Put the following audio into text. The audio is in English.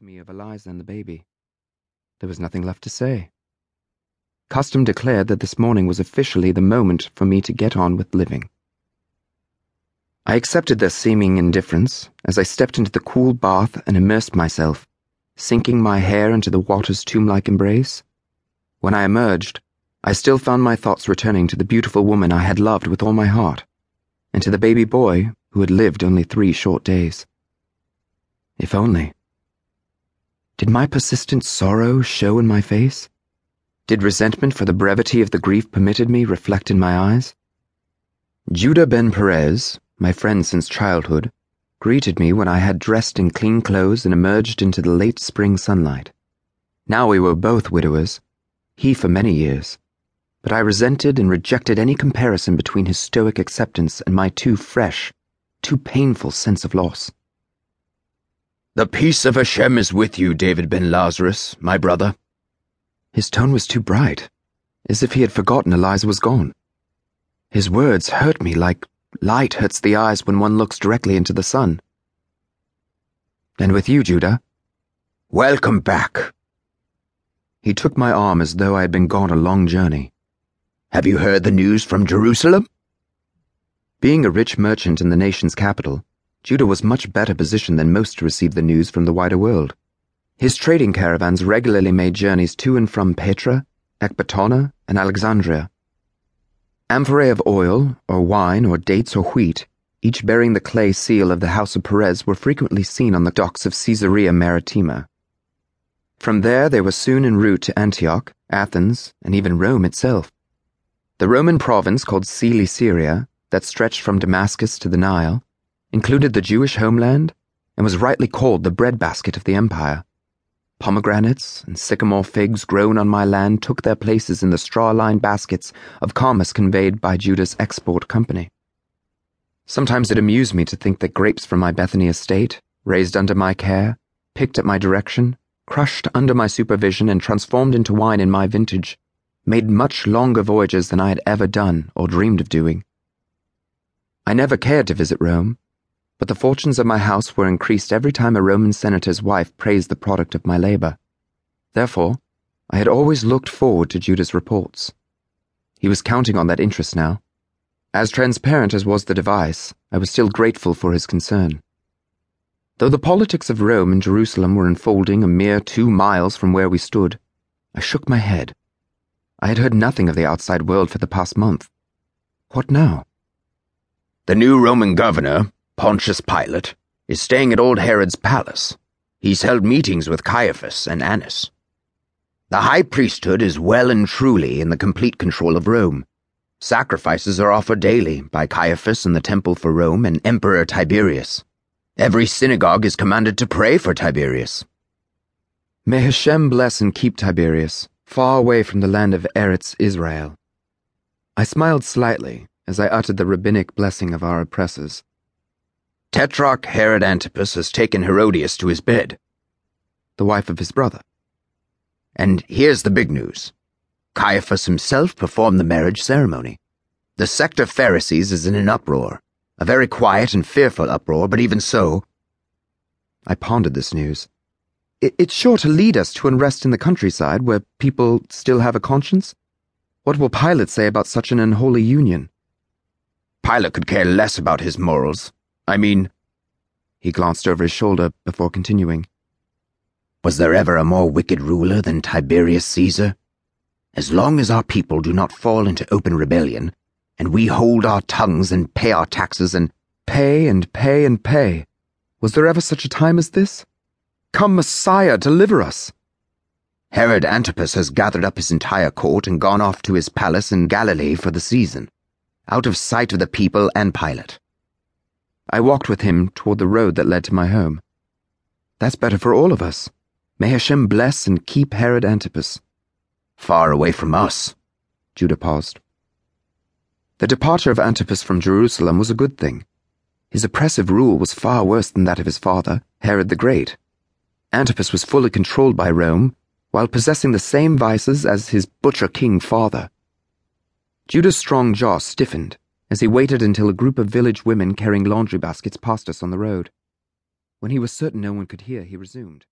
to me of Eliza and the baby. There was nothing left to say. Custom declared that this morning was officially the moment for me to get on with living. I accepted their seeming indifference as I stepped into the cool bath and immersed myself, sinking my hair into the water's tomb like embrace. When I emerged, I still found my thoughts returning to the beautiful woman I had loved with all my heart, and to the baby boy who had lived only three short days. If only. Did my persistent sorrow show in my face? Did resentment for the brevity of the grief permitted me reflect in my eyes? Judah Ben Perez, my friend since childhood, greeted me when I had dressed in clean clothes and emerged into the late spring sunlight. Now we were both widowers, he for many years, but I resented and rejected any comparison between his stoic acceptance and my too fresh, too painful sense of loss. The peace of Hashem is with you, David ben Lazarus, my brother. His tone was too bright, as if he had forgotten Eliza was gone. His words hurt me like light hurts the eyes when one looks directly into the sun. And with you, Judah? Welcome back. He took my arm as though I had been gone a long journey. Have you heard the news from Jerusalem? Being a rich merchant in the nation's capital, Judah was much better positioned than most to receive the news from the wider world. His trading caravans regularly made journeys to and from Petra, Ecbatana, and Alexandria. Amphorae of oil, or wine, or dates, or wheat, each bearing the clay seal of the House of Perez, were frequently seen on the docks of Caesarea Maritima. From there they were soon en route to Antioch, Athens, and even Rome itself. The Roman province called Cilicia, that stretched from Damascus to the Nile, included the Jewish homeland, and was rightly called the breadbasket of the empire. Pomegranates and sycamore figs grown on my land took their places in the straw lined baskets of commerce conveyed by Judah's export company. Sometimes it amused me to think that grapes from my Bethany estate, raised under my care, picked at my direction, crushed under my supervision, and transformed into wine in my vintage, made much longer voyages than I had ever done or dreamed of doing. I never cared to visit Rome but the fortunes of my house were increased every time a Roman senator's wife praised the product of my labor. Therefore, I had always looked forward to Judah's reports. He was counting on that interest now. As transparent as was the device, I was still grateful for his concern. Though the politics of Rome and Jerusalem were unfolding a mere two miles from where we stood, I shook my head. I had heard nothing of the outside world for the past month. What now? The new Roman governor, Pontius Pilate, is staying at old Herod's palace. He's held meetings with Caiaphas and Annas. The high priesthood is well and truly in the complete control of Rome. Sacrifices are offered daily by Caiaphas in the temple for Rome and Emperor Tiberius. Every synagogue is commanded to pray for Tiberius. May Hashem bless and keep Tiberius, far away from the land of Eretz Israel. I smiled slightly as I uttered the rabbinic blessing of our oppressors. Tetrarch Herod Antipas has taken Herodias to his bed. The wife of his brother. And here's the big news Caiaphas himself performed the marriage ceremony. The sect of Pharisees is in an uproar, a very quiet and fearful uproar, but even so. I pondered this news. It's sure to lead us to unrest in the countryside where people still have a conscience. What will Pilate say about such an unholy union? Pilate could care less about his morals. I mean, he glanced over his shoulder before continuing. Was there ever a more wicked ruler than Tiberius Caesar? As long as our people do not fall into open rebellion, and we hold our tongues and pay our taxes and pay and pay and pay, was there ever such a time as this? Come, Messiah, deliver us! Herod Antipas has gathered up his entire court and gone off to his palace in Galilee for the season, out of sight of the people and Pilate. I walked with him toward the road that led to my home. That's better for all of us. May Hashem bless and keep Herod Antipas. Far away from us. Judah paused. The departure of Antipas from Jerusalem was a good thing. His oppressive rule was far worse than that of his father, Herod the Great. Antipas was fully controlled by Rome, while possessing the same vices as his butcher king father. Judah's strong jaw stiffened as he waited until a group of village women carrying laundry baskets passed us on the road. When he was certain no one could hear, he resumed.